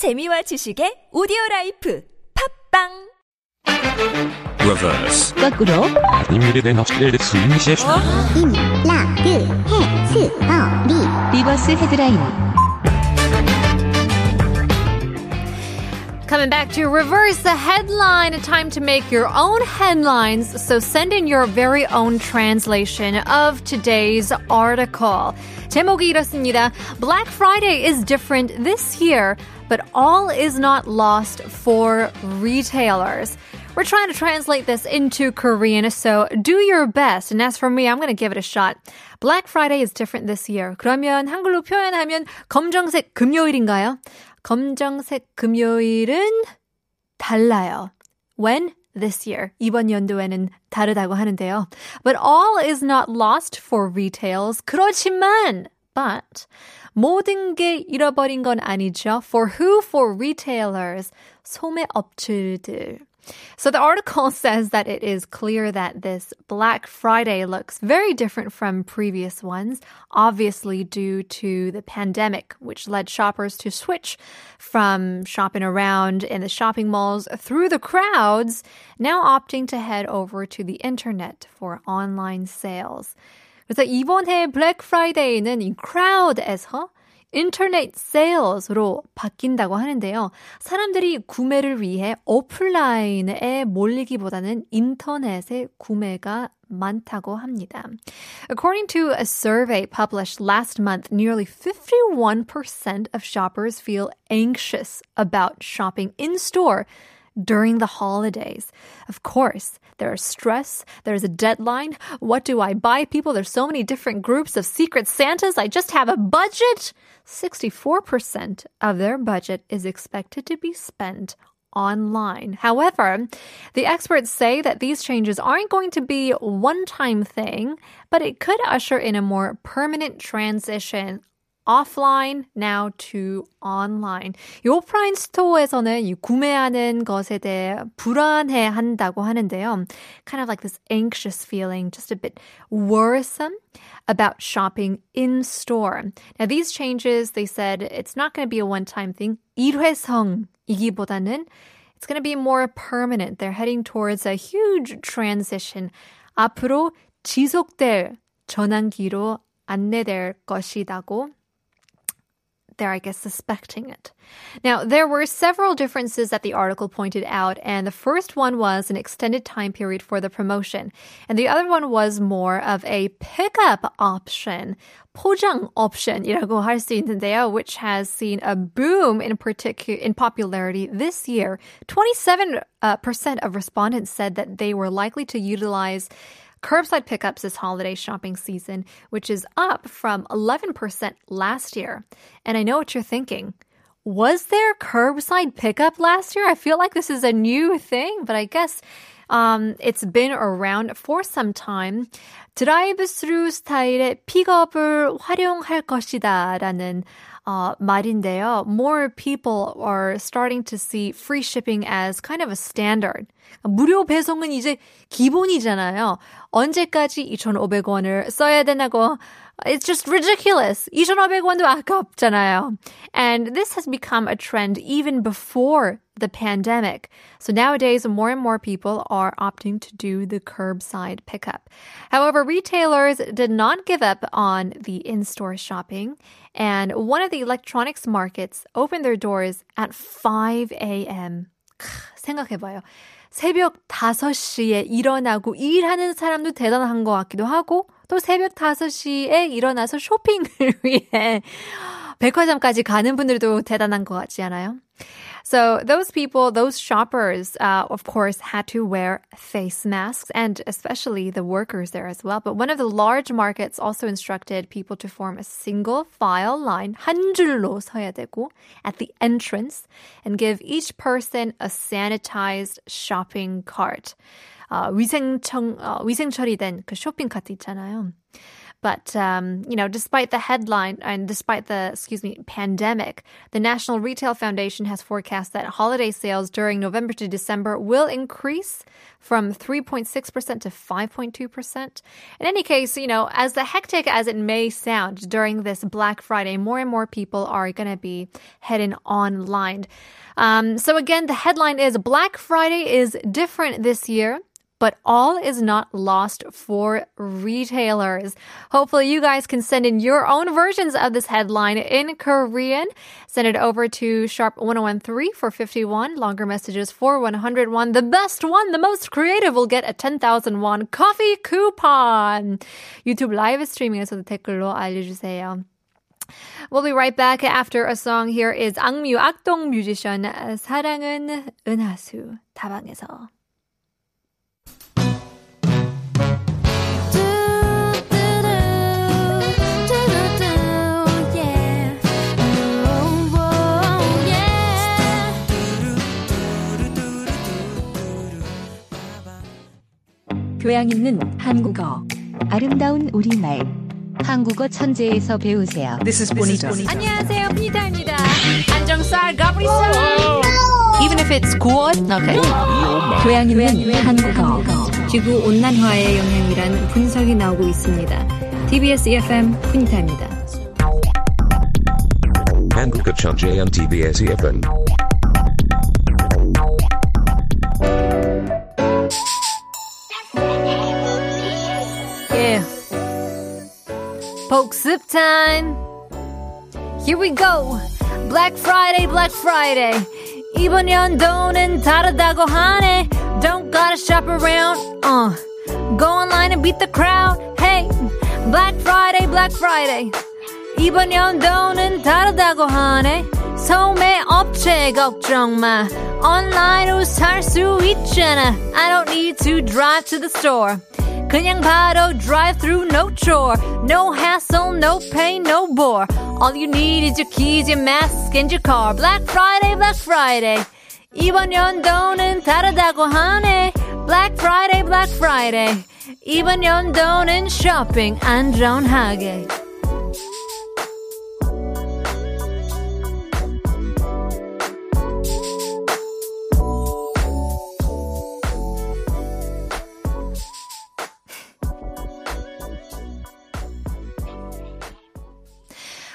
재미와 지식의 오디오 라이프. 팝빵! Reverse, 거꾸로. 님들에 대한 업데이트 수인시 임, 라, 그, 해, 스, 어, 리. 리버스 헤드라인 Coming back to reverse the headline, time to make your own headlines. So send in your very own translation of today's article. 제목이 이렇습니다. Black Friday is different this year, but all is not lost for retailers. We're trying to translate this into Korean, so do your best. And as for me, I'm going to give it a shot. Black Friday is different this year. 그러면 한글로 표현하면 검정색 금요일인가요? 검정색 금요일은 달라요. When? This year. 이번 연도에는 다르다고 하는데요. But all is not lost for retails. 그렇지만, but, 모든 게 잃어버린 건 아니죠. For who? For retailers. 소매 업체들. So the article says that it is clear that this Black Friday looks very different from previous ones, obviously due to the pandemic, which led shoppers to switch from shopping around in the shopping malls through the crowds, now opting to head over to the internet for online sales. 그래서 이번에 블랙 프라이데이는 이 crowd에서 인터넷 세일즈로 바뀐다고 하는데요. 사람들이 구매를 위해 오프라인에 몰리기보다는 인터넷에 구매가 많다고 합니다. According to a survey published last month, nearly 51% of shoppers feel anxious about shopping in store during the holidays. Of course, there's stress, there's a deadline. What do I buy? People, there's so many different groups of secret Santas. I just have a budget. 64% of their budget is expected to be spent online. However, the experts say that these changes aren't going to be one-time thing, but it could usher in a more permanent transition offline now to online. 이 오프라인 스토어에서는 이 구매하는 것에 대해 불안해 한다고 하는데요. Kind of like this anxious feeling, just a bit worrisome about shopping in store. Now these changes, they said it's not going to be a one-time thing. 일회성이기보다는 it's going to be more permanent. They're heading towards a huge transition. 앞으로 지속될 전환기로 안내될 것이라고 they're, I guess, suspecting it. Now, there were several differences that the article pointed out, and the first one was an extended time period for the promotion, and the other one was more of a pickup option. 포장 option이라고 할 수 있는데요, which has seen a boom in particular in popularity this year. 27% uh, percent of respondents said that they were likely to utilize curbside pickups this holiday shopping season, which is up from 11% last year. And I know what you're thinking. Was there curbside pickup last year? I feel like this is a new thing, but I guess um, it's been around for some time. 드라이브 스루 스타일의 픽업을 활용할 것이다라는 Uh, 말인데요. More people are starting to see free shipping as kind of a standard. 무료 배송은 이제 기본이잖아요. 언제까지 2,500원을 써야 되나고 It's just ridiculous. 2,500원도 아깝잖아요. And this has become a trend even before the pandemic. So nowadays, more and more people are opting to do the curbside pickup. However, retailers did not give up on the in-store shopping. And one of the electronics markets opened their doors at 5 a.m. 생각해봐요. 새벽 5시에 일어나고 일하는 사람도 대단한 것 같기도 하고 또 새벽 5시에 일어나서 쇼핑을 위해 백화점까지 가는 분들도 대단한 것 같지 않아요? So those people, those shoppers, uh, of course, had to wear face masks and especially the workers there as well. But one of the large markets also instructed people to form a single file line, 한 줄로 서야 되고, at the entrance and give each person a sanitized shopping cart. 어, 위생청, 어, 위생 처리된 그 쇼핑 카트 있잖아요. But, um, you know, despite the headline and despite the, excuse me, pandemic, the National Retail Foundation has forecast that holiday sales during November to December will increase from 3.6% to 5.2%. In any case, you know, as the hectic as it may sound during this Black Friday, more and more people are going to be heading online. Um, so again, the headline is Black Friday is different this year but all is not lost for retailers. Hopefully, you guys can send in your own versions of this headline in Korean. Send it over to sharp 1013 for 51. Longer messages for 101. The best one, the most creative, will get a 10,000 won coffee coupon. 유튜브 라이브 스트리밍에서도 댓글로 알려주세요. We'll be right back after a song. Here is 악뮤 악동 뮤지션 사랑은 은하수 다방에서. 교양 있는 한국어. 아름다운 우리말. 한국어 천재에서 배우세요. This is Bonita. 안녕하세요, 피니타입니다. 안정살 가브리살. Even if it's good, okay. 교양 있는 한국어. 지구 온난화의 영향이란 분석이 나오고 있습니다. TBS EFM 푸니타입니다. 한국어 천재 TBS EFM. 복습 time. Here we go. Black Friday, Black Friday. 이번 연도는 다르다고 하네. Don't gotta shop around. Uh. Go online and beat the crowd. Hey. Black Friday, Black Friday. 이번 연도는 다르다고 하네. 소매 업체 걱정 마. 온라인으로 살 수 있잖아. I don't need to drive to the store. 그냥 바로 drive through no chore. No hassle, no pain, no bore. All you need is your keys, your mask, and your car. Black Friday, Black Friday. 이번 연도는 다르다고 하네. Black Friday, Black Friday. 이번 연도는 쇼핑 안전하게.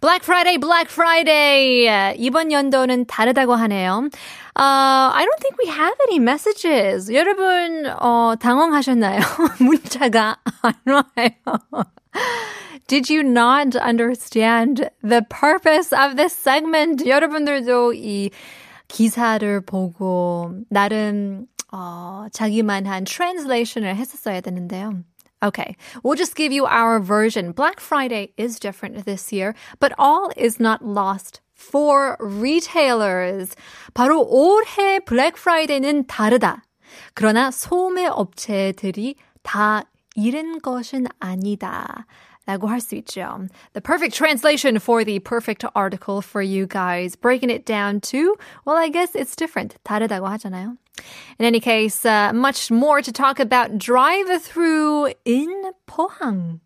Black Friday, Black Friday. 이번 연도는 다르다고 하네요. Uh, I don't think we have any messages. 여러분, 어, 당황하셨나요? 문자가 안 와요. Did you not understand the purpose of this segment? 여러분들도 이 기사를 보고 나름 어, 자기만한 translation을 했었어야 되는데요. Okay, we'll just give you our version. Black Friday is different this year, but all is not lost for retailers. 바로 올해 Black Friday는 다르다. 그러나 소매 업체들이 다 잃은 것은 아니다. 라고 할 수 있죠. The perfect translation for the perfect article for you guys. Breaking it down to, well, I guess it's different. 다르다고 하잖아요. In any case, uh, much more to talk about drive-through in Pohang.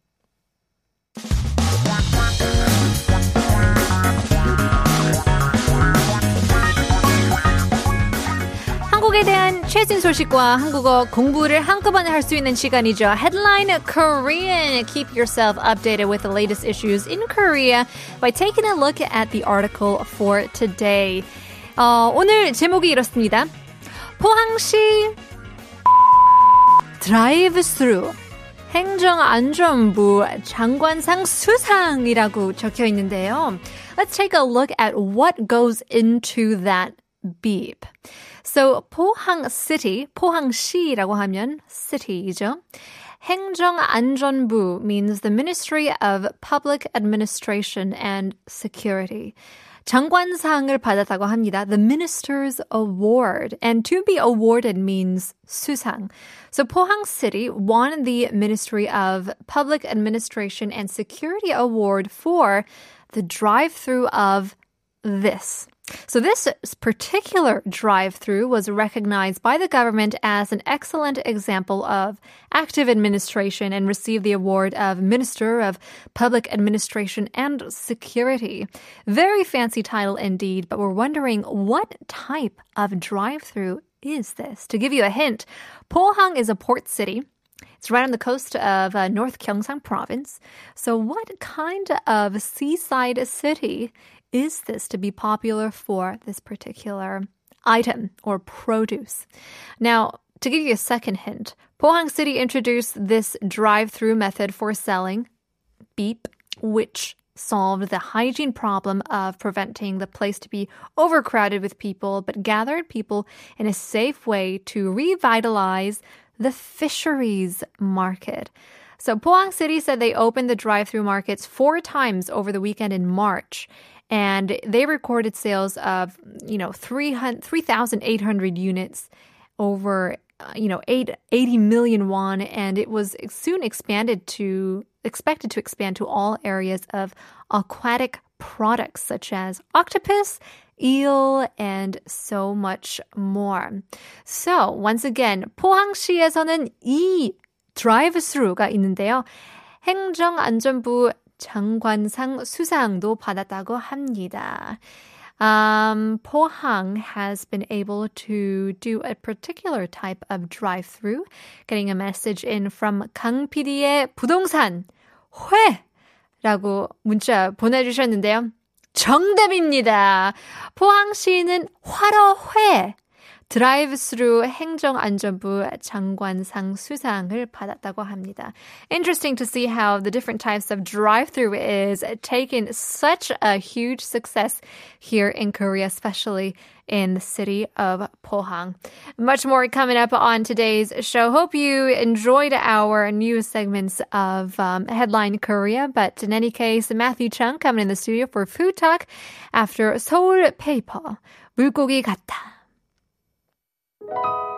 한국에 대한 최신 소식과 한국어 공부를 한꺼번에 할 수 있는 시간이죠. Headline Korean. Keep yourself updated with the latest issues in Korea by taking a look at the article for today. 어, 오늘 제목이 이렇습니다. 포항시 드라이브-스루 행정안전부 장관상 수상이라고 적혀 있는데요. Let's take a look at what goes into that beep. So 포항 city, 포항시라고 하면 city이죠. 행정안전부 means the Ministry of Public Administration and Security. 장관상을 받았다고 합니다. The Minister's Award. And to be awarded means 수상. So Pohang City won the Ministry of Public Administration and Security Award for the drive-through of this. So this particular drive-through was recognized by the government as an excellent example of active administration and received the award of Minister of Public Administration and Security. Very fancy title indeed, but we're wondering what type of drive-through is this? To give you a hint, Pohang is a port city. It's right on the coast of uh, North Gyeongsang province. So what kind of seaside city is this to be popular for this particular item or produce? Now, to give you a second hint, Pohang City introduced this drive-through method for selling beep, which solved the hygiene problem of preventing the place to be overcrowded with people, but gathered people in a safe way to revitalize the fisheries market. So Pohang City said they opened the drive-through markets four times over the weekend in March and they recorded sales of you know 3,800 units over uh, you know 8, 80 million won and it was soon expanded to expected to expand to all areas of aquatic products such as octopus eel and so much more. So once again 포항시에서는 이 drive-through가 있는데요. 행정안전부 장관상 수상도 받았다고 합니다. Um, Pohang has been able to do a particular type of drive-through, getting a message in from 강 PD의 부동산 회라고 문자 보내주셨는데요. 정답입니다. 포항시는 화로회 드라이브스루 행정안전부 장관상 수상을 받았다고 합니다. Interesting to see how the different types of drive-through is taking such a huge success here in Korea, especially in the city of Pohang. Much more coming up on today's show. Hope you enjoyed our news segments of um, Headline Korea. But in any case, Matthew Chung coming in the studio for Food Talk after Seoul Paper. 물고기 같다. Música